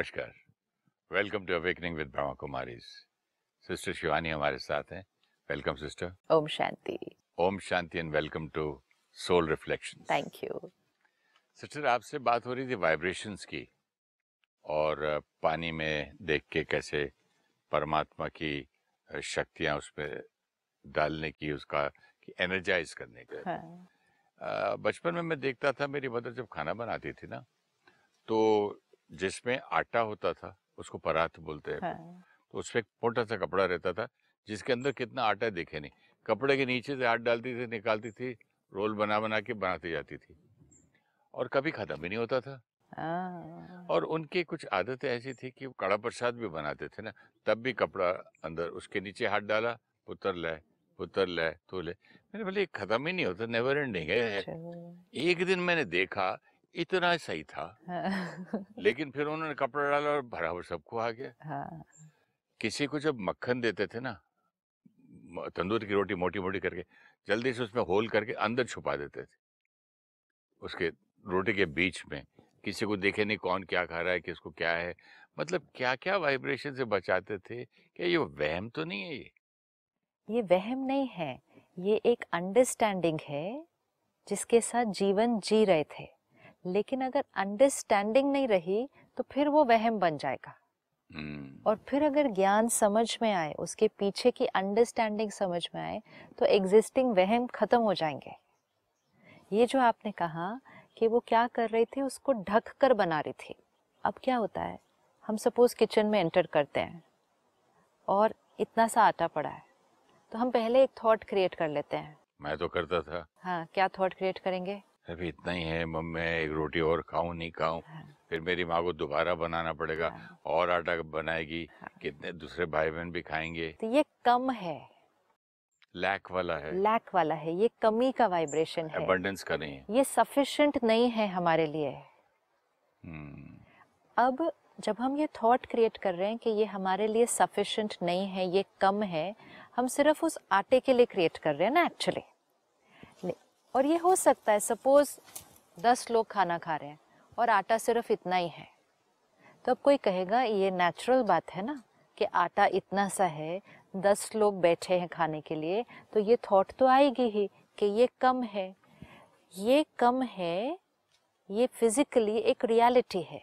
नमस्कार। Welcome to awakening with Brahma Kumaris sister Shivani हमारे साथ हैं। Welcome sister Om Shanti. Om Shanti and welcome to soul reflection thank you sister आपसे बात हो रही थी वाइब्रेशंस की और पानी में देख के कैसे परमात्मा की शक्तियाँ उस पर डालने की उसका कि एनर्जाइज करने का। हाँ, बचपन में मैं देखता था मेरी मदर जब खाना बनाती थी ना तो जिसमें आटा होता था उसको परात बोलते हैं हाँ, तो उस पर एक मोटा सा कपड़ा रहता था जिसके अंदर कितना आटा दिखे नहीं। कपड़े के नीचे से हाथ डालती थी निकालती थी रोल बना बना के बनाती जाती थी। और कभी खत्म भी नहीं होता था। हाँ, और उनकी कुछ आदतें ऐसी थी कि वो कड़ा प्रसाद भी बनाते थे ना तब भी कपड़ा अंदर उसके नीचे हाथ डाला पुत्र ले पुत्र ले तो ले। मैंने बोले खत्म ही नहीं होता नेवर एंडिंग है। एक दिन मैंने देखा इतना सही था। हाँ, लेकिन फिर उन्होंने कपड़ा डाला और बराबर सबको आ गया हाँ, किसी को जब मक्खन देते थे ना तंदूर की रोटी मोटी मोटी करके जल्दी से उसमें होल करके अंदर छुपा देते थे। उसके रोटी के बीच में किसी को देखे नहीं कौन क्या खा रहा है किसको क्या है। मतलब क्या क्या वाइब्रेशन से बचाते थे क्या ये वहम तो नहीं है ये? ये वहम नहीं है ये एक अंडरस्टैंडिंग है जिसके साथ जीवन जी रहे थे। लेकिन अगर अंडरस्टैंडिंग नहीं रही तो फिर वो वहम बन जाएगा। हम्म, और फिर अगर ज्ञान समझ में आए उसके पीछे की अंडरस्टैंडिंग समझ में आए तो एग्जिस्टिंग वहम खत्म हो जाएँगे। ये जो आपने कहा कि वो क्या कर रही थी उसको ढक कर बना रही थी। अब क्या होता है? हम सपोज़ किचन में एंटर करते हैं और इतना सा आटा पड़ा है तो हम पहले एक थॉट क्रिएट कर लेते हैं। मैं तो करता था। हाँ क्या थॉट क्रिएट करेंगे? अभी इतना ही है मम्मी एक रोटी और खाऊं नहीं खाऊं। हाँ, फिर मेरी माँ को दोबारा बनाना पड़ेगा हाँ। और आटा बनाएगी हाँ। कितने दूसरे भाई बहन भी खाएँगे। तो ये कम है। लैक वाला है। लैक वाला है ये कमी का वाइब्रेशन है। अबंडेंस का नहीं है। ये सफिशिएंट नहीं है हमारे लिए। हम्म, अब जब हम ये थॉट क्रिएट कर रहे हैं कि ये हमारे लिए सफिशिएंट नहीं है ये कम है हम सिर्फ़ उस आटे के लिए क्रिएट कर रहे हैं ना एक्चुअली और ये हो सकता है सपोज़ दस लोग खाना खा रहे हैं और आटा सिर्फ़ इतना ही है। तो अब कोई कहेगा, ये नेचुरल बात है ना कि आटा इतना सा है, दस लोग बैठे हैं खाने के लिए तो ये थॉट तो आएगी ही कि ये कम है। ये कम है, ये फिजिकली एक रियलिटी है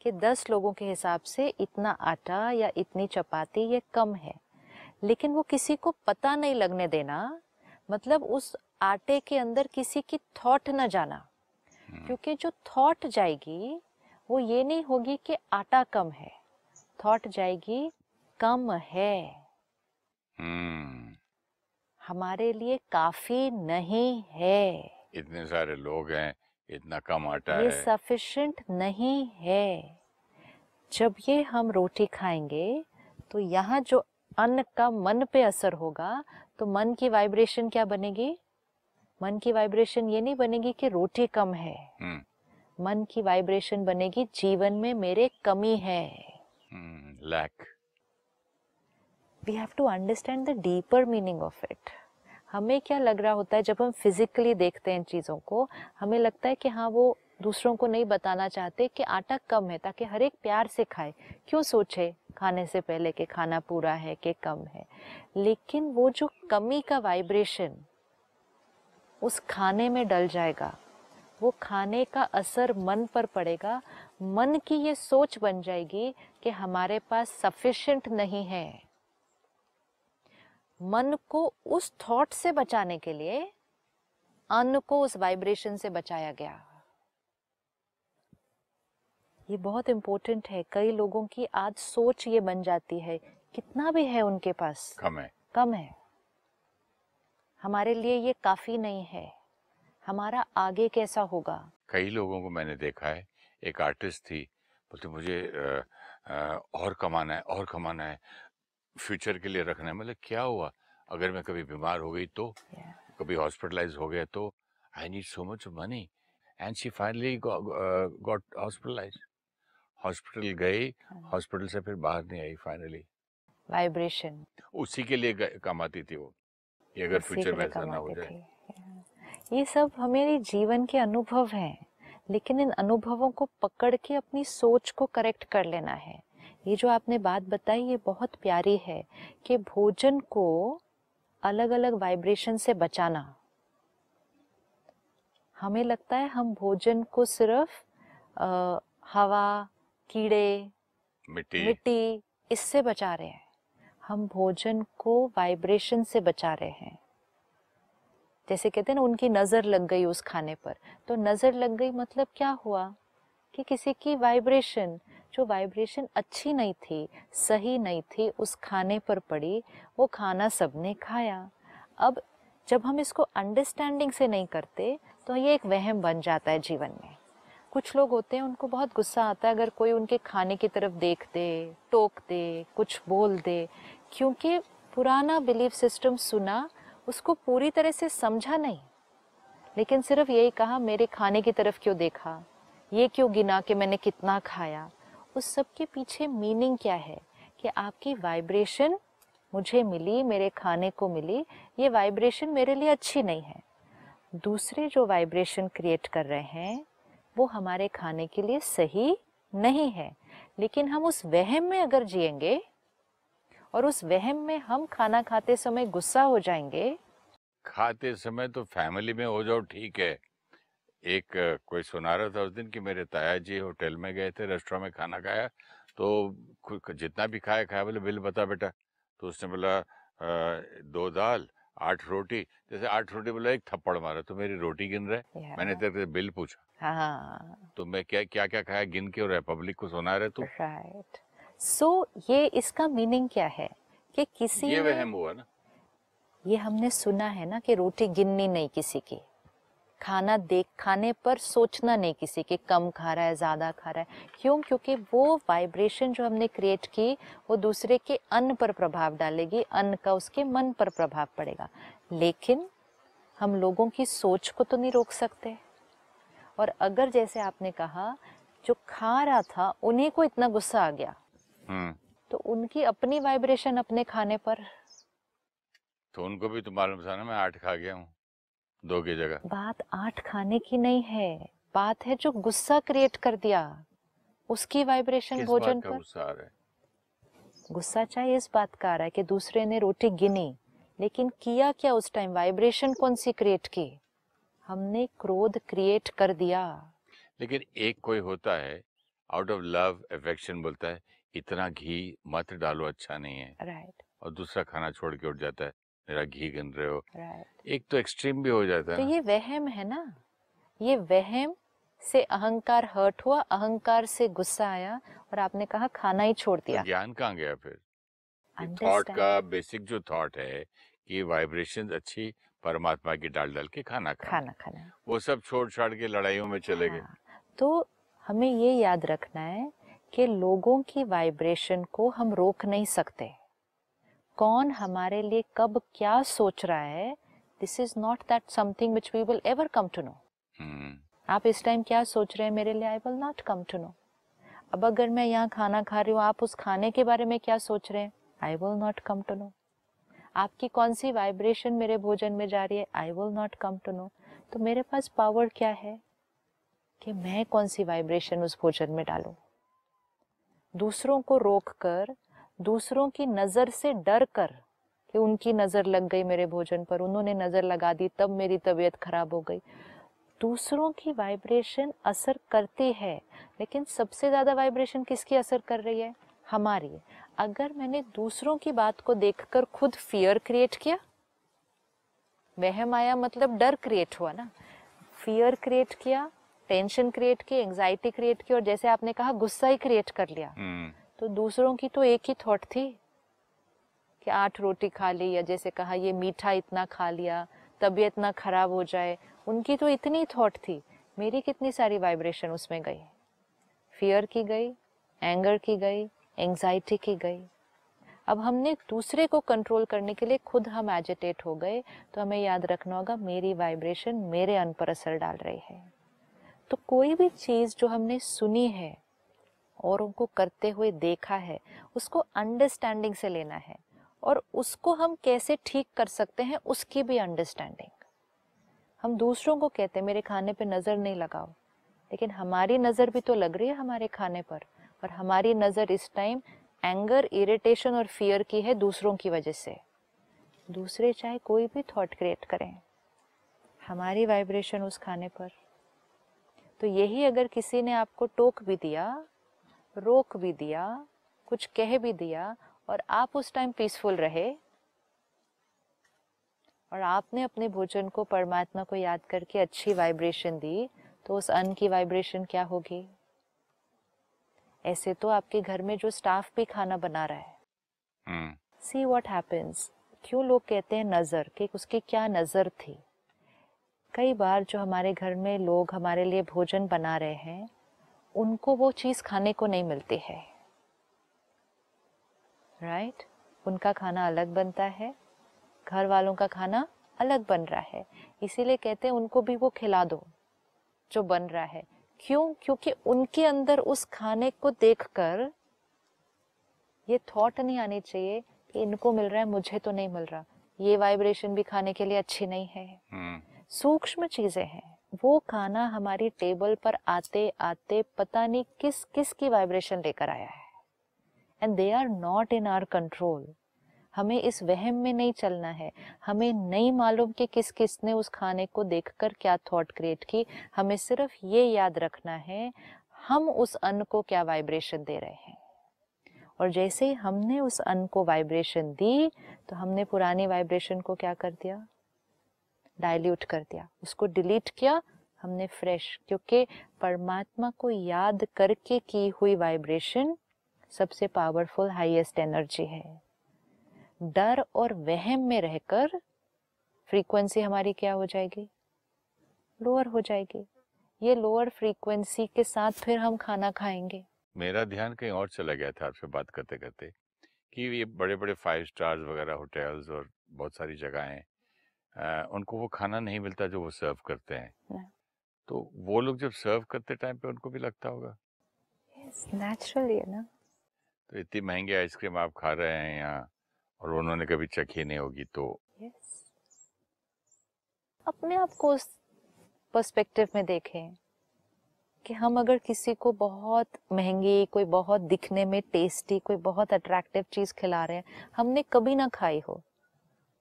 कि दस लोगों के हिसाब से इतना आटा या इतनी चपाती ये कम है। लेकिन वो किसी को पता नहीं लगने देना मतलब उस आटे के अंदर किसी की थॉट न जाना। क्योंकि जो थॉट जाएगी वो ये नहीं होगी कि आटा कम है। थॉट जाएगी कम है। हम्म, हमारे लिए काफ़ी नहीं है। इतने सारे लोग हैं इतना कम आटा ये सफिशिएंट नहीं है। जब ये हम रोटी खाएँगे तो यहाँ जो अन्न का मन पे असर होगा तो मन की वाइब्रेशन क्या बनेगी? मन की वाइब्रेशन ये नहीं बनेगी कि रोटी कम है। हम्म, मन की वाइब्रेशन बनेगी जीवन में मेरे कमी है। Lack we have to understand the deeper meaning of it हमें क्या लग रहा होता है जब हम फिजिकली देखते हैं इन चीज़ों को हमें लगता है कि हाँ वो दूसरों को नहीं बताना चाहते कि आटा कम है ताकि हर एक प्यार से खाए। क्यों सोचे? खाने से पहले कि खाना पूरा है कि कम है। लेकिन वो जो कमी का वाइब्रेशन उस खाने में डल जाएगा। वो खाने का असर मन पर पड़ेगा। मन की ये सोच बन जाएगी कि हमारे पास सफिशिएंट नहीं है। मन को उस थॉट से बचाने के लिए अन्न को उस वाइब्रेशन से बचाया गया। ये बहुत इम्पोर्टेंट है। कई लोगों की आज सोच ये बन जाती है। कितना भी है उनके पास। कम है। कम है। हमारे लिए ये काफ़ी नहीं है। हमारा आगे कैसा होगा? कई लोगों को मैंने देखा है एक आर्टिस्ट थी बोलते मुझे अ, अ, और कमाना है और कमाना है फ्यूचर के लिए रखना है। मतलब क्या हुआ? अगर मैं कभी बीमार हो गई तो Yeah. कभी हॉस्पिटलाइज हो गया तो I need so much money and she finally got hospitalise hospital गई। हॉस्पिटल से फिर बाहर नहीं आई फाइनली वाइब्रेशन उसी के लिए कमाती थी वो। ये अगर फ्यूचर में ऐसा ना हो जाए। ये सब हमारे जीवन के अनुभव हैं लेकिन इन अनुभवों को पकड़ के अपनी सोच को करेक्ट कर लेना है। ये जो आपने बात बताई ये बहुत प्यारी है कि भोजन को अलग अलग वाइब्रेशन से बचाना। हमें लगता है हम भोजन को सिर्फ़ आ, हवा कीड़े मिट्टी। मिट्टी इससे बचा रहे हैं। हम भोजन को वाइब्रेशन से बचा रहे हैं। जैसे कहते हैं ना, उनकी नज़र लग गई उस खाने पर। तो नज़र लग गई मतलब क्या हुआ? कि किसी की वाइब्रेशन जो वाइब्रेशन अच्छी नहीं थी, सही नहीं थी, उस खाने पर पड़ी, वो खाना सबने खाया। अब जब हम इसको अंडरस्टैंडिंग से नहीं करते तो ये एक वहम बन जाता है जीवन में। कुछ लोग होते हैं, उनको बहुत गुस्सा आता है, अगर कोई उनके खाने की तरफ़ देख दे टोक दे कुछ बोल दे क्योंकि पुराना बिलीफ सिस्टम सुना, उसको पूरी तरह से समझा नहीं। लेकिन सिर्फ़ यही कहा, मेरे खाने की तरफ़ क्यों देखा? ये क्यों गिना कि मैंने कितना खाया? उस सब के पीछे मीनिंग क्या है? कि आपकी वाइब्रेशन मुझे मिली, मेरे खाने को मिली, ये वाइब्रेशन मेरे लिए अच्छी नहीं है। दूसरे जो वाइब्रेशन क्रिएट कर रहे हैं, वो हमारे खाने के लिए सही नहीं है। लेकिन हम उस वहम में अगर जिएँगे और उस वहम में हम खाना खाते समय गुस्सा हो जाएँगे? खाते समय तो फैमिली में हो जाओ ठीक है। एक कोई सुना रहा था उस दिन कि मेरे ताया जी होटल में गए थे रेस्टोरेंट में खाना खाया तो जितना भी खाया खाया बोले बिल बता बेटा। तो उसने बोला दो दाल आठ रोटी। जैसे आठ रोटी बोला एक थप्पड़ मारा तो मेरी रोटी गिन रहे मैंने तेरे से बिल पूछा। हाँ। तो मैं क्या क्या क्या खाया? गिन के और पब्लिक को सुना रहे तू? राइट सो so, ये इसका मीनिंग क्या है? कि किसी ये वहम हुआ ना। ये हमने सुना है ना कि रोटी गिननी नहीं किसी की। खाना देख खाने पर सोचना नहीं किसी के। कम खा रहा है ज़्यादा खा रहा है। क्यों? क्योंकि वो वाइब्रेशन जो हमने क्रिएट की वो दूसरे के अन्न पर प्रभाव डालेगी। अन्न का उसके मन पर प्रभाव पड़ेगा। लेकिन हम लोगों की सोच को तो नहीं रोक सकते। और अगर जैसे आपने कहा जो खा रहा था उन्हीं को इतना गुस्सा आ गया। तो उनकी अपनी वाइब्रेशन अपने खाने पर। तो उनको भी तो मालूम था ना मैं आठ खा गया हूँ दो की जगह। बात आठ खाने की नहीं है बात है जो गुस्सा क्रिएट कर दिया उसकी वाइब्रेशन भोजन पर। गुस्सा आ रहा है? गुस्सा चाहे इस बात का आ रहा है कि दूसरे ने रोटी गिनी लेकिन किया क्या उस टाइम वाइब्रेशन कौन सी क्रिएट की? हमने क्रोध क्रिएट कर दिया। लेकिन एक कोई होता है आउट ऑफ़ लव अफेक्शन बोलता है इतना घी मत डालो अच्छा नहीं है। राइट। right. और दूसरा खाना छोड़ के उठ जाता है मेरा घी गिन रहे हो। राइट। एक तो एक्सट्रीम भी हो जाता है तो ये वहम है ना। ये वहम से अहंकार हर्ट हुआ अहंकार से गुस्सा आया और आपने कहा खाना ही छोड़ तो दिया। ज्ञान कहाँ गया फिर? थॉट का बेसिक जो थॉट है कि वाइब्रेशन अच्छी परमात्मा की डाल डाल के खाना खाना खाना खाना वो सब छोड़ छाड़ के लड़ाइयों में चले गए। हाँ, तो हमें ये याद रखना है कि लोगों की वाइब्रेशन को हम रोक नहीं सकते। कौन हमारे लिए कब क्या सोच रहा है this is not that something which we will ever come to know आप इस टाइम क्या सोच रहे हैं मेरे लिए? I will not come to know अब अगर मैं यहाँ खाना खा रही हूँ आप उस खाने के बारे में क्या सोच रहे हैं? I will not come to know आपकी कौन सी वाइब्रेशन मेरे भोजन में जा रही है? I will not come to know तो मेरे पास पावर क्या है कि मैं कौन सी वाइब्रेशन उस भोजन में डालूं? दूसरों को रोक कर दूसरों की नज़र से डर कर कि उनकी नज़र लग गई मेरे भोजन पर, उन्होंने नज़र लगा दी, तब मेरी तबीयत खराब हो गई। दूसरों की वाइब्रेशन असर करती है, लेकिन सबसे ज़्यादा वाइब्रेशन किसकी असर कर रही है? हमारी। अगर मैंने दूसरों की बात को देखकर खुद फियर क्रिएट किया, वहम आया मतलब डर क्रिएट हुआ ना। फियर क्रिएट किया टेंशन क्रिएट की एंजाइटी क्रिएट की और जैसे आपने कहा गुस्सा ही क्रिएट कर लिया। हम्म। तो दूसरों की तो एक ही थॉट थी कि आठ रोटी खा ली या जैसे कहा ये मीठा इतना खा लिया तबीयत ना खराब हो जाए। उनकी तो इतनी थॉट थी। मेरी कितनी सारी वाइब्रेशन उसमें गई? फियर की गई एंगर की गई एंजाइटी की गई। अब हमने दूसरे को कंट्रोल करने के लिए खुद हम एजिटेट हो गए तो हमें याद रखना होगा मेरी वाइब्रेशन मेरे अन पर असर डाल रही है। तो कोई भी चीज़ जो हमने सुनी है और उनको करते हुए देखा है, उसको अंडरस्टैंडिंग से लेना है और उसको हम कैसे ठीक कर सकते हैं, उसकी भी अंडरस्टैंडिंग हम दूसरों को कहते हैं, मेरे खाने पे नज़र नहीं लगाओ। लेकिन हमारी नज़र भी तो लग रही है हमारे खाने पर और हमारी नज़र इस टाइम एंगर इरिटेशन और फियर की है दूसरों की वजह से। दूसरे चाहे कोई भी थॉट क्रिएट करें, हमारी वाइब्रेशन उस खाने पर। तो यही अगर किसी ने आपको टोक भी दिया रोक भी दिया कुछ कह भी दिया और आप उस टाइम पीसफुल रहे और आपने अपने भोजन को परमात्मा को याद करके अच्छी वाइब्रेशन दी तो उस अन्न की वाइब्रेशन क्या होगी? ऐसे तो आपके घर में जो स्टाफ भी खाना बना रहा है। सी वॉट हैपन्स क्यों लोग कहते हैं नज़र? कि उसकी क्या नज़र थी? कई बार जो हमारे घर में लोग हमारे लिए भोजन बना रहे हैं, उनको वो चीज़ खाने को नहीं मिलती है। Right right? उनका खाना अलग बनता है, घर वालों का खाना अलग बन रहा है। इसीलिए कहते हैं उनको भी वो खिला दो, जो बन रहा है। क्यों? क्योंकि उनके अंदर उस खाने को देखकर ये थॉट नहीं आनी चाहिए कि इनको मिल रहा है, मुझे तो नहीं मिल रहा। ये वाइब्रेशन भी खाने के लिए अच्छी नहीं है। हम्म। सूक्ष्म चीज़ें हैं। वो खाना हमारी टेबल पर आते आते पता नहीं किस किस की वाइब्रेशन लेकर आया है। And they are not in our control हमें इस वहम में नहीं चलना है। हमें नहीं मालूम कि किस किस ने उस खाने को देखकर क्या थॉट क्रिएट की। हमें सिर्फ़ ये याद रखना है, हम उस अन्न को क्या वाइब्रेशन दे रहे हैं। और जैसे ही हमने उस अन्न को वाइब्रेशन दी तो हमने पुरानी वाइब्रेशन को क्या कर दिया? डाइल्यूट कर दिया। उसको डिलीट किया हमने फ्रेश क्योंकि परमात्मा को याद करके की हुई वाइब्रेशन सबसे पावरफुल हाईएस्ट एनर्जी है। डर और वहम में रहकर फ्रीक्वेंसी हमारी क्या हो जाएगी? लोअर हो जाएगी। ये लोअर फ्रीक्वेंसी के साथ फिर हम खाना खाएँगे। मेरा ध्यान कहीं और चला गया था आपसे बात करते करते कि ये बड़े बड़े फाइव स्टार्स वगैरह होटल्स और बहुत सारी जगह अ, उनको वो खाना नहीं मिलता जो वो सर्व करते हैं। हाँ। तो वो लोग जब सर्व करते टाइम पे उनको भी लगता होगा। नेचुरली है ना तो इतनी महँगी आइसक्रीम आप खा रहे हैं यहाँ और उन्होंने कभी चखी नहीं होगी तो यस अपने आप को उस पर्सपेक्टिव में देखें कि हम अगर किसी को बहुत महँगी कोई बहुत दिखने में टेस्टी कोई बहुत अट्रैक्टिव चीज़ खिला रहे हैं हमने कभी ना खाई हो।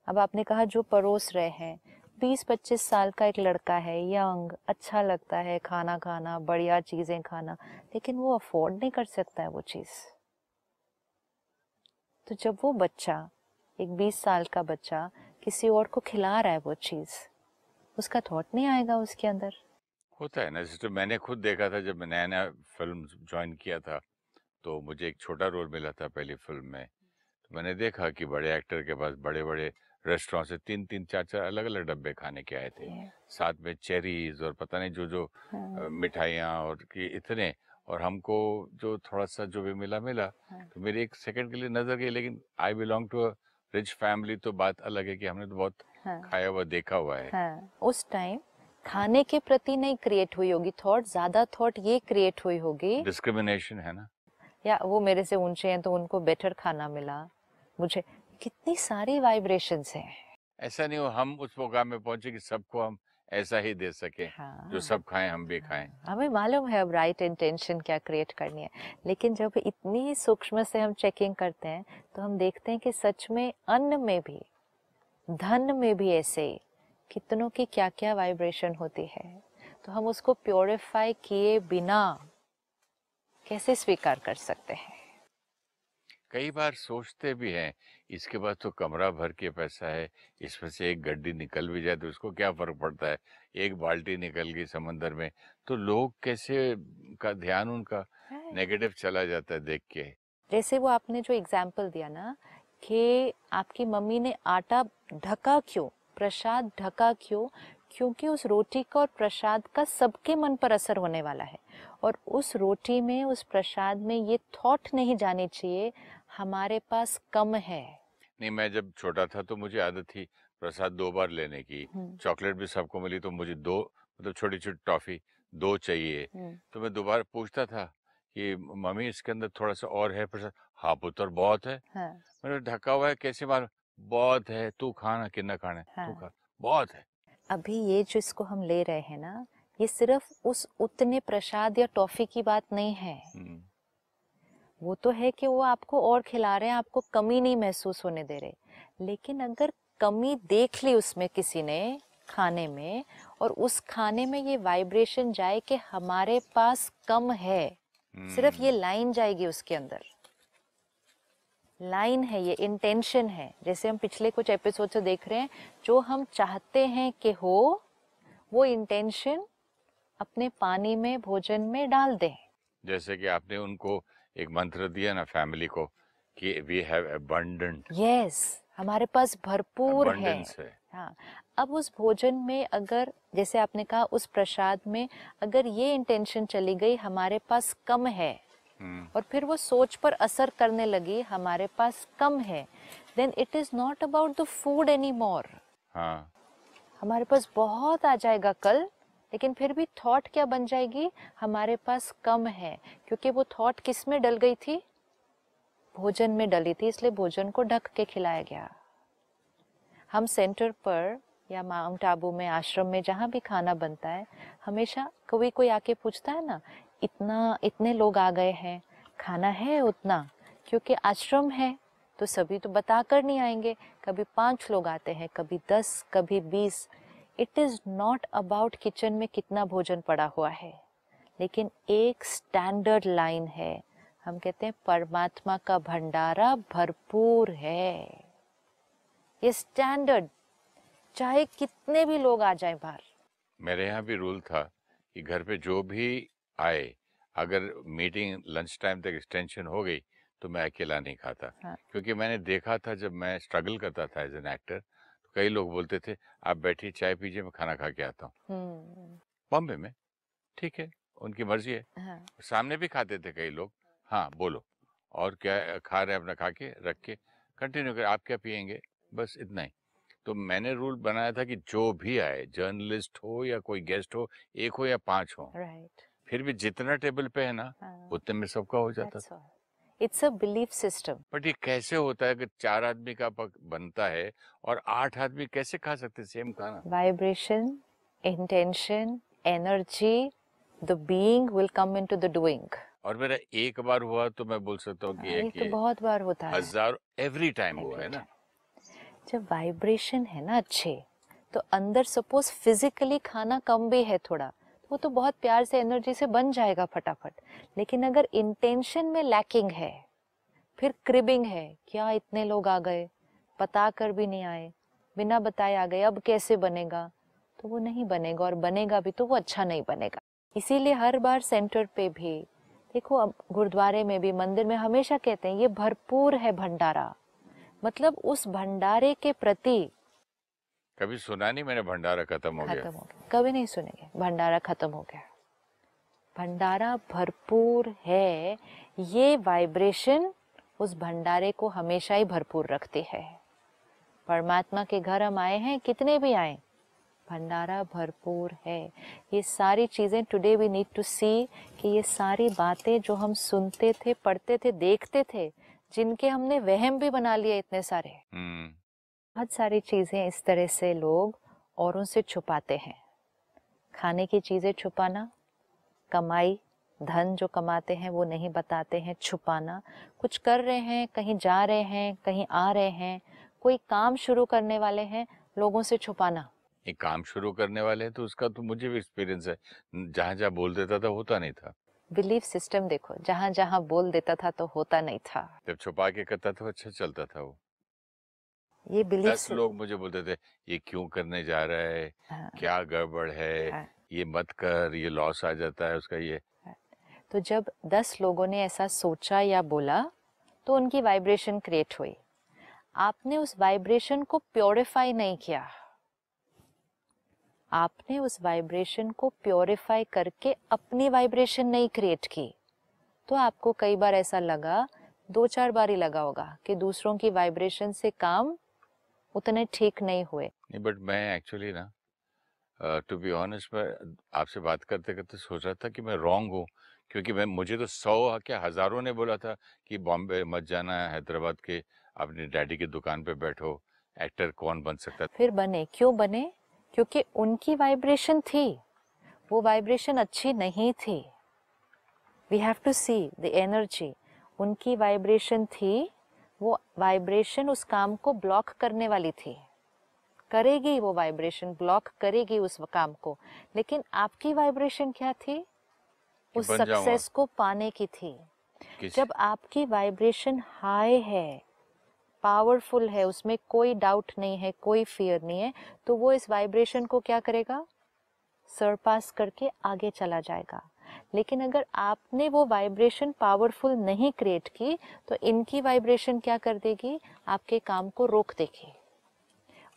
अब आपने कहा जो परोस रहे हैं बीस पच्चीस साल का एक लड़का है, यंग अच्छा लगता है खाना खाना, बढ़िया चीज़ें खाना, लेकिन वो अफोर्ड नहीं कर सकता है वो चीज़। तो जब वो बच्चा, एक बीस साल का बच्चा, किसी और को खिला रहा है वो चीज़, उसका थॉट नहीं आएगा उसके अंदर? होता है ना, जैसे मैंने खुद देखा था जब नया नया फ़िल्म ज्वाइन किया था तो मुझे एक छोटा रोल मिला था पहली फ़िल्म में। तो मैंने देखा कि बड़े एक्टर के पास बड़े बड़े रेस्टोरेंट से तीन तीन चार चार अलग अलग डब्बे खाने के आए थे। साथ में चेरीज और पता नहीं जो जो हाँ, मिठाइयाँ और कि इतने और हमको जो थोड़ा सा जो भी मिला मिला हाँ। तो मेरी एक सेकंड के लिए नज़र गई लेकिन I belong to rich family तो बात अलग है कि हमने तो बहुत हाँ, खाया हुआ देखा हुआ है। हाँ, उस टाइम खाने के प्रति नहीं क्रिएट हुई होगी थॉट ज़्यादा थॉट ये क्रिएट हुई होगी। डिस्क्रिमिनेशन है ना? या वो मेरे से ऊँचे हैं तो उनको बेटर खाना मिला। मुझे कितनी सारी वाइब्रेशंस हैं। ऐसा नहीं हो हम उस मुकाम में पहुँचे कि सबको हम ऐसा ही दे सके हाँ। जो सब खाएँ हम भी खाएँ। हमें मालूम है अब राइट इंटेंशन क्या क्रिएट करनी है। लेकिन जब इतनी सूक्ष्म से हम चेकिंग करते हैं तो हम देखते हैं कि सच में अन्न में भी धन में भी ऐसे कितनों की क्या क्या वाइब्रेशन होती है। तो हम उसको प्योरीफाई किए बिना कैसे स्वीकार कर सकते हैं? कई बार सोचते भी हैं इसके पास तो कमरा भर के पैसा है इसमें से एक गड्डी निकल भी जाए तो उसको क्या फ़र्क पड़ता है? एक बाल्टी निकल गई समंदर में तो लोग कैसे का ध्यान उनका नेगेटिव चला जाता है देख के? जैसे वो आपने जो एग्ज़ाम्पल दिया ना कि आपकी मम्मी ने आटा ढका क्यों? प्रसाद ढका क्यों? क्योंकि उस रोटी का और प्रसाद का सबके मन पर असर होने वाला है। और उस रोटी में उस प्रसाद में ये थॉट नहीं जानी चाहिए हमारे पास कम है। नहीं मैं जब छोटा था तो मुझे आदत थी प्रसाद दो बार लेने की। हम्म, चॉकलेट भी सबको मिली तो मुझे दो मतलब छोटी छोटी टॉफी दो चाहिए। हम्म, तो मैं दोबारा पूछता था कि मम्मी इसके अंदर थोड़ा सा और है प्रसाद? हाँ पुत्र बहुत है। हाँ, मैंने ढका हुआ है कैसे मालूम? बहुत है तू खाना कितना खाना है? हाँ। तू। खा बहुत है। अभी ये जो इसको हम ले रहे हैं ना ये सिर्फ़ उस उतने प्रसाद या टॉफी की बात नहीं है। हम्म, वो तो है कि वो आपको और खिला रहे हैं आपको कमी नहीं महसूस होने दे रहे। लेकिन अगर कमी देख ली उसमें किसी ने खाने में और उस खाने में ये वाइब्रेशन जाए कि हमारे पास कम है सिर्फ़ ये हम्म, लाइन जाएगी उसके अंदर। लाइन है ये इंटेंशन है। जैसे हम पिछले कुछ एपिसोड से देख रहे हैं जो हम चाहते हैं कि हो वो इंटेंशन अपने पानी में भोजन में डाल दें। जैसे कि आपने उनको एक मंत्र दिया ना फैमिली को कि वी हैव अबंडेंट यस हमारे पास भरपूर है। है। हाँ अब उस भोजन में अगर जैसे आपने कहा उस प्रसाद में अगर ये इंटेंशन चली गई हमारे पास कम है। और फिर वो सोच पर असर करने लगी हमारे पास कम है। Then it is not about the food any more हाँ। हमारे पास बहुत आ जाएगा कल लेकिन फिर भी थॉट क्या बन जाएगी? हमारे पास कम है क्योंकि वो थॉट किसमें डल गई थी? भोजन में डली थी इसलिए भोजन को ढक के खिलाया गया। हम सेंटर पर या माउंट आबू में आश्रम में जहाँ भी खाना बनता है हमेशा कोई कोई आके पूछता है ना इतना, इतने लोग आ गए हैं, खाना है उतना, क्योंकि आश्रम है तो सभी तो बता कर नहीं आएँगे। कभी पाँच लोग आते हैं, कभी दस, कभी बीस। It is not about kitchen में कितना भोजन पड़ा हुआ है, लेकिन एक स्टैंडर्ड लाइन है। हम कहते हैं, परमात्मा का भंडारा भरपूर है। ये स्टैंडर्ड चाहे कितने भी लोग आ जाएँ बाहर। मेरे यहाँ भी रूल था कि घर पे जो भी आए। अगर मीटिंग लंच टाइम तक एक्सटेंशन हो गई तो मैं अकेला नहीं खाता। हाँ। क्योंकि मैंने देखा था जब मैं स्ट्रगल करता था एज एन एक्टर तो कई लोग बोलते थे आप बैठिए चाय पीजिए मैं खाना खा के आता हूँ। हम्म। बॉम्बे में ठीक है उनकी मर्ज़ी है। हाँ। सामने भी खाते थे कई लोग। हाँ बोलो। और क्या खा रहे हैं अपना खा के रख के? कंटिन्यू कर आप क्या पियेंगे? बस इतना ही। तो मैंने रूल बनाया था कि जो भी आए जर्नलिस्ट हो या कोई गेस्ट हो एक हो या पाँच हो। राइट। फिर भी जितना टेबल पे है ना हाँ। उतने में सबका हो जाता था। it's a belief system. But ये कैसे होता है कि चार आदमी का पक बनता है और आठ आदमी कैसे खा सकते सेम खाना। Vibration intention energy the being will come into the doing. और मेरा एक बार हुआ तो मैं बोल सकता हूँ कि ये एक तो बहुत बार होता है। हज़ार एवरी टाइम हुआ है ना। जब वाइब्रेशन है ना अच्छे तो अंदर सपोज़ फिजिकली खाना कम भी है थोड़ा वो तो बहुत प्यार से एनर्जी से बन जाएगा फटाफट। लेकिन अगर इंटेंशन में लैकिंग है, फिर क्रिबिंग है, क्या इतने लोग आ गए? बता कर भी नहीं आए। बिना बताए आ गए, अब कैसे बनेगा? तो वो नहीं बनेगा और बनेगा भी तो वो अच्छा नहीं बनेगा। इसीलिए हर बार सेंटर पे भी, देखो अब गुरुद्वारे में भी, मंदिर में हमेशा कहते हैं, ये भरपूर है भंडारा। मतलब उस भंडारे के प्रति कभी सुना नहीं मैंने भंडारा खत्म हो खत्म गया हो गया। कभी नहीं सुनेंगे। भंडारा खत्म हो गया। भंडारा भरपूर है। ये वाइब्रेशन उस भंडारे को हमेशा ही भरपूर रखती है। परमात्मा के घर हम आए हैं कितने भी आए भंडारा भरपूर है। ये सारी चीज़ें today we need to see कि ये सारी बातें जो हम सुनते थे पढ़ते थे देखते थे जिनके हमने वहम भी बना लिए इतने सारे। हम्म। बहुत सारी चीज़ें इस तरह से लोग औरों से छुपाते हैं। खाने की चीज़ें छुपाना कमाई धन जो कमाते हैं वो नहीं बताते हैं छुपाना। कुछ कर रहे हैं कहीं जा रहे हैं कहीं आ रहे हैं कोई काम शुरू करने वाले हैं लोगों से छुपाना। ये काम शुरू करने वाले हैं तो उसका तो मुझे भी एक्सपीरियंस है। जहाँ जहाँ बोल देता था होता नहीं था। बिलीफ सिस्टम देखो जहाँ जहाँ बोल देता था तो होता नहीं था। जब छुपा के करता था अच्छा चलता था वो। ये बिलीफ दस लोग मुझे बोलते थे ये क्यों करने जा रहा है? हाँ, क्या गड़बड़ है? हाँ। ये मत कर ये लॉस आ जाता है उसका ये। तो जब दस लोगों ने ऐसा सोचा या बोला तो उनकी वाइब्रेशन क्रिएट हुई। आपने उस वाइब्रेशन को प्योरीफाई नहीं किया। आपने उस वाइब्रेशन को प्योरीफाई करके अपनी वाइब्रेशन नहीं क्रिएट की। तो आपको कई बार ऐसा लगा दो चार बार ही लगा होगा कि दूसरों की वाइब्रेशन से काम उतने ठीक नहीं हुए। नहीं बट मैं एक्चुअली ना टू बी ऑनेस्ट मैं आपसे बात करते करते सोच रहा था कि मैं रॉन्ग हूँ क्योंकि मैं मुझे तो सौ क्या हज़ारों ने बोला था कि बॉम्बे मत जाना हैदराबाद के अपने डैडी की दुकान पे बैठो एक्टर कौन बन सकता है? फिर बने क्यों बने? क्योंकि उनकी वाइब्रेशन थी। वो वाइब्रेशन अच्छी नहीं थी। We have to see the energy उनकी वाइब्रेशन थी वो वाइब्रेशन उस काम को ब्लॉक करने वाली थी। करेगी वो वाइब्रेशन ब्लॉक करेगी उस काम को। लेकिन आपकी वाइब्रेशन क्या थी? उस सक्सेस को पाने की थी। जब आपकी वाइब्रेशन हाई है पावरफुल है उसमें कोई डाउट नहीं है कोई फियर नहीं है तो वो इस वाइब्रेशन को क्या करेगा? सरपास करके आगे चला जाएगा। लेकिन अगर आपने वो वाइब्रेशन पावरफुल नहीं क्रिएट की तो इनकी वाइब्रेशन क्या कर देगी? आपके काम को रोक देगी।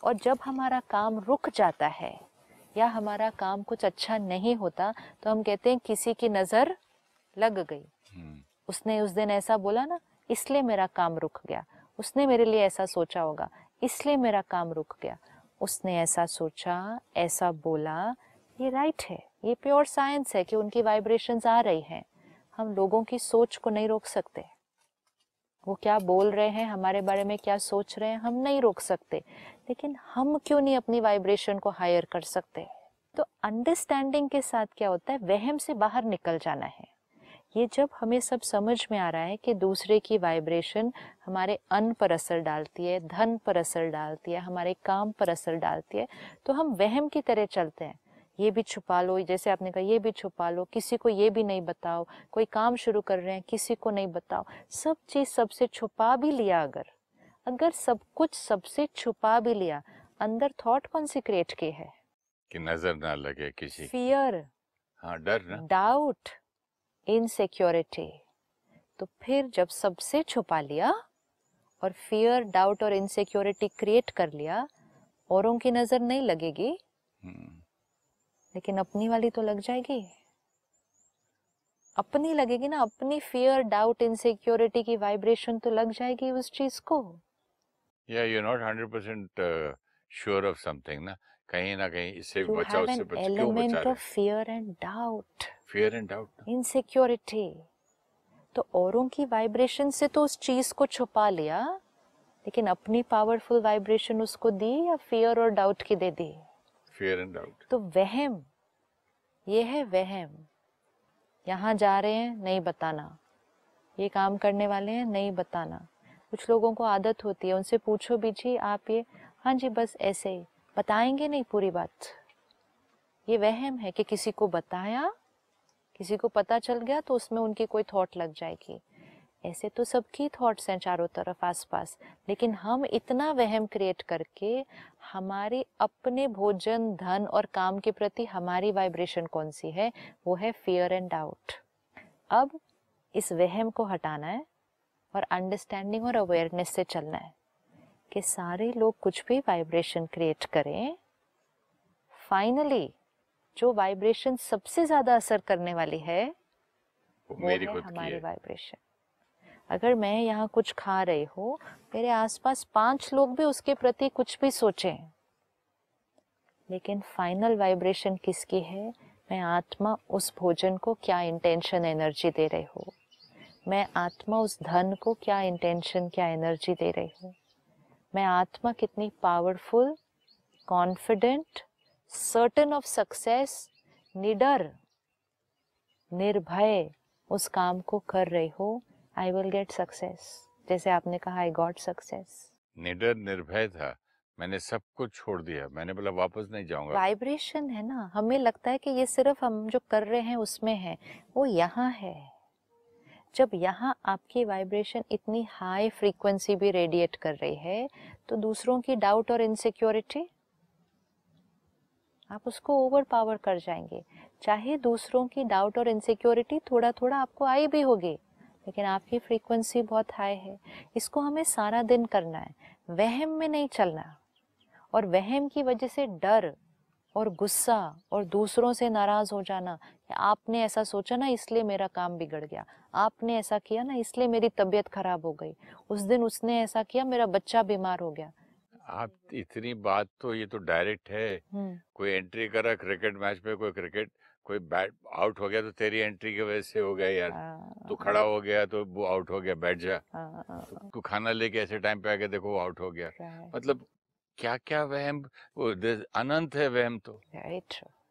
और जब हमारा काम रुक जाता है या हमारा काम कुछ अच्छा नहीं होता तो हम कहते हैं किसी की नज़र लग गई। हम्म, उसने उस दिन ऐसा बोला ना इसलिए मेरा काम रुक गया। उसने मेरे लिए ऐसा सोचा होगा इसलिए मेरा काम रुक गया। उसने ऐसा सोचा ऐसा बोला ये राइट है। ये प्योर साइंस है कि उनकी वाइब्रेशंस आ रही हैं। हम लोगों की सोच को नहीं रोक सकते। वो क्या बोल रहे हैं, हमारे बारे में क्या सोच रहे हैं, हम नहीं रोक सकते। लेकिन हम क्यों नहीं अपनी वाइब्रेशन को हायर कर सकते? तो अंडरस्टैंडिंग के साथ क्या होता है? वहम से बाहर निकल जाना है। ये जब हमें सब समझ में आ रहा है कि दूसरे की वाइब्रेशन हमारे अन्न पर असर डालती है, धन पर असर डालती है, हमारे काम पर असर डालती है तो हम वहम की तरह चलते हैं। ये भी छुपा लो जैसे आपने कहा ये भी छुपा लो किसी को ये भी नहीं बताओ कोई काम शुरू कर रहे हैं किसी को नहीं बताओ। सब चीज़ सबसे छुपा भी लिया अगर अगर सब कुछ सबसे छुपा भी लिया अंदर थॉट कौन सी क्रिएट की है? कि नज़र ना लगे किसी फियर हाँ डर ना। डाउट इनसिक्योरिटी तो फिर जब सबसे छुपा लिया और फियर डाउट और इनसिक्योरिटी क्रिएट कर लिया औरों की नज़र नहीं लगेगी हम्म, लेकिन अपनी वाली तो लग जाएगी। अपनी लगेगी ना अपनी फियर डाउट इनसिक्योरिटी की वाइब्रेशन तो लग जाएगी उस चीज़ को। या you not hundred percent sure of something ना। कहीं ना कहीं इससे यू बचाओ एन बचाओ क्यों बचा एलिमेंट रहे? Of fear and doubt fear and doubt insecurity तो औरों की वाइब्रेशन से तो उस चीज़ को छुपा लिया लेकिन अपनी पावरफुल वाइब्रेशन उसको दी या फियर और डाउट की दे दी? फियर एंड डाउट तो वहम, ये है वहम। यहाँ जा रहे हैं, नहीं बताना। ये काम करने वाले हैं, नहीं बताना। कुछ लोगों को आदत होती है, उनसे पूछो भी जी, आप ये हाँ जी, बस ऐसे ही। बताएँगे नहीं पूरी बात। ये वहम है कि किसी को बताया, किसी को पता चल गया तो उसमें उनकी कोई थॉट लग जाएगी। ऐसे तो सबकी थॉट्स हैं चारों तरफ़ आसपास लेकिन हम इतना वहम क्रिएट करके हमारे अपने भोजन धन और काम के प्रति हमारी वाइब्रेशन कौन सी है? वो है फियर एंड डाउट अब इस वहम को हटाना है और अंडरस्टैंडिंग और अवेयरनेस से चलना है कि सारे लोग कुछ भी वाइब्रेशन क्रिएट करें फाइनली जो वाइब्रेशन सबसे ज़्यादा असर करने वाली है वो वो मेरी है हमारी वाइब्रेशन अगर मैं यहाँ कुछ खा रही हूँ, मेरे आसपास पाँच लोग भी उसके प्रति कुछ भी सोचें। लेकिन फाइनल वाइब्रेशन किसकी है? मैं आत्मा उस भोजन को क्या इंटेंशन एनर्जी दे रही हूँ? मैं आत्मा उस धन को क्या इंटेंशन क्या एनर्जी दे रही हूँ? मैं आत्मा कितनी powerful confident certain of success निडर, निर्भय उस काम को कर रही हो? आई विल गेट सक्सेस जैसे आपने कहा आई गॉट सक्सेस निडर निर्भय था। मैंने सब कुछ छोड़ दिया। मैंने बोला वापस नहीं जाऊँगा वाइब्रेशन है ना? हमें लगता है कि ये सिर्फ़ हम जो कर रहे हैं उसमें है। वो यहाँ है। जब यहाँ आपकी वाइब्रेशन इतनी हाई फ्रीक्वेंसी भी रेडिएट कर रही है तो दूसरों की डाउट और इनसिक्योरिटी आप उसको ओवर पावर कर जाएँगे। चाहे दूसरों की डाउट और इनसिक्योरिटी थोड़ा थोड़ा आपको आई भी होगी। लेकिन आपकी फ्रीक्वेंसी बहुत हाई है। इसको हमें सारा दिन करना है। वहम में नहीं चलना। और वहम की वजह से डर और गुस्सा और दूसरों से नाराज़ हो जाना आपने ऐसा सोचा ना इसलिए मेरा काम बिगड़ गया। आपने ऐसा किया ना इसलिए मेरी तबीयत खराब हो गई। उस दिन उसने ऐसा किया मेरा बच्चा बीमार हो गया। आप इतनी बात तो ये तो डायरेक्ट है। हम्म। कोई एंट्री करा क्रिकेट मैच में कोई क्रिकेट कोई बैट आउट हो गया तो तेरी एंट्री की वजह से हो गया यार। तू खड़ा हो। गया तो वो आउट हो गया बैठ जा। हाँ, तू खाना लेके ऐसे टाइम पे आके देखो वो आउट हो गया। मतलब क्या क्या वहम वो अनंत है वहम तो.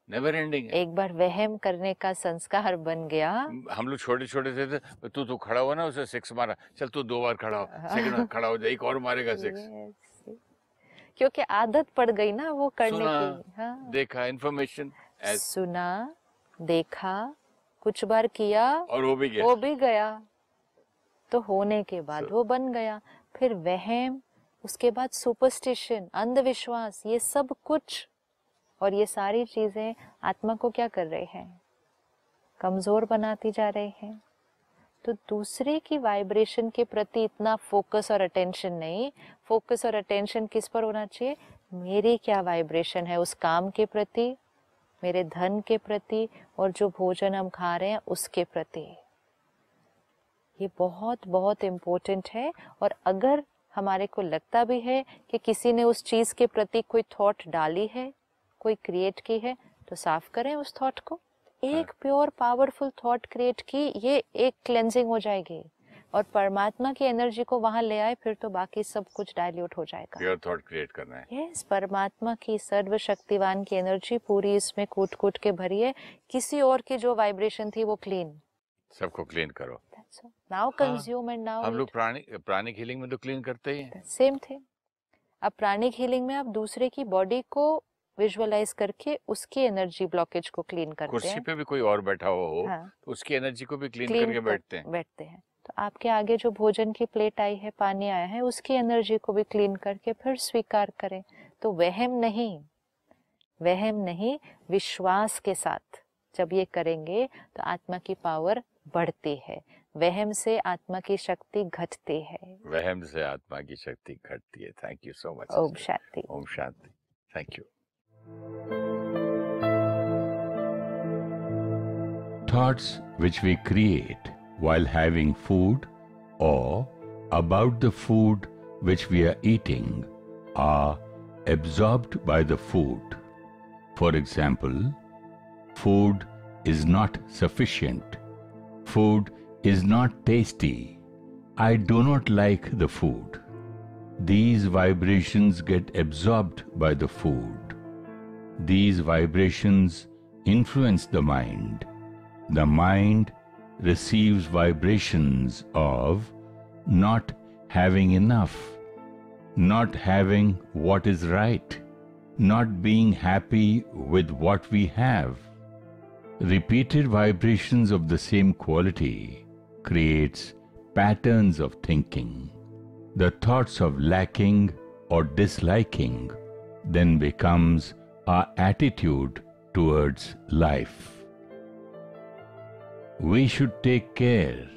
नेवर एंडिंग एक बार वहम करने का संस्कार बन गया। हम लोग छोटे छोटे थे तो तू तू खड़ा हुआ ना उसे सिक्स मारा। चल तू दो बार खड़ा हो सेकंड खड़ा हो जाए एक और मारेगा सिक्स। क्योंकि आदत पड़ गई ना वो करने सुना, की। हाँ। देखा इन्फॉर्मेशन सुना। देखा कुछ बार किया और वो भी गया। वो भी गया। तो होने के बाद So- वो बन गया। फिर वहम उसके बाद सुपरस्टिशन अंधविश्वास ये सब कुछ। और ये सारी चीज़ें आत्मा को क्या कर रहे हैं? कमज़ोर बनाती जा रहे हैं। तो दूसरे की वाइब्रेशन के प्रति इतना फोकस और अटेंशन नहीं। फोकस और अटेंशन किस पर होना चाहिए? मेरी क्या वाइब्रेशन है उस काम के प्रति? मेरे धन के प्रति और जो भोजन हम खा रहे हैं उसके प्रति। ये बहुत बहुत इम्पोर्टेंट है और अगर हमारे को लगता भी है कि किसी ने उस चीज़ के प्रति कोई थॉट डाली है कोई क्रिएट की है तो साफ़ करें उस थॉट को। एक प्योर पावरफुल थॉट क्रिएट की ये एक क्लेंजिंग हो जाएगी। और परमात्मा की एनर्जी को वहाँ ले आए फिर तो बाकी सब कुछ डायल्यूट हो जाएगा। प्योर थॉट क्रिएट करना है। यस परमात्मा की सर्वशक्तिवान की एनर्जी पूरी इसमें कूट कूट के भरी है। किसी और की जो वाइब्रेशन थी वो क्लीन सबको क्लीन करो। नाउ कंज्यूम एंड नाउ हम लोग प्राणी प्राणिक हीलिंग में तो क्लीन करते ही हैं। सेम थिंग अब प्राणिक हीलिंग में आप दूसरे की बॉडी को विजुअलाइज करके उसकी एनर्जी ब्लॉकेज को क्लीन करते हैं। कुर्सी पे भी कोई और बैठा हुआ हो हाँ, तो उसकी एनर्जी को भी क्लीन clean करके बैठते हैं। बैठते हैं। आपके आगे जो भोजन की प्लेट आई है पानी आया है उसकी एनर्जी को भी क्लीन करके फिर स्वीकार करें। तो वहम नहीं वहम नहीं विश्वास के साथ जब ये करेंगे तो आत्मा की पावर बढ़ती है। वहम से आत्मा की शक्ति घटती है। वहम से आत्मा की शक्ति घटती है। Thank you so much Om Shanti. Om Shanti. Thank you Thoughts which we create while having food or about the food which we are eating are absorbed by the food. For example, food is not sufficient. Food is not tasty. I do not like the food. These vibrations get absorbed by the food. These vibrations influence the mind. The mind receives vibrations of not having enough, not having what is right, not being happy with what we have. Repeated vibrations of the same quality creates patterns of thinking. The thoughts of lacking or disliking then becomes our attitude towards life. We should take care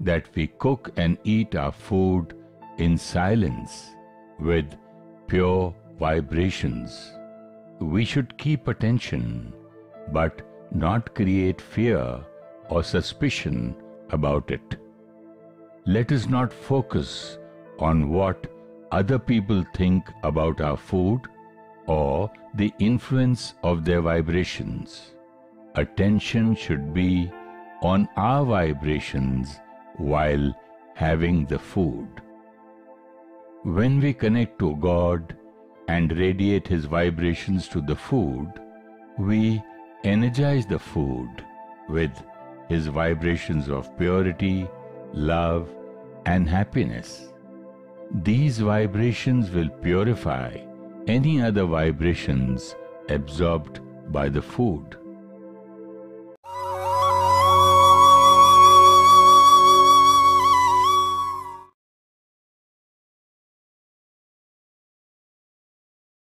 that we cook and eat our food in silence with pure vibrations. We should keep attention but not create fear or suspicion about it. Let us not focus on what other people think about our food or the influence of their vibrations. Attention should be on our vibrations while having the food. When we connect to God and radiate His vibrations to the food, we energize the food with His vibrations of purity, love, and happiness. These vibrations will purify any other vibrations absorbed by the food.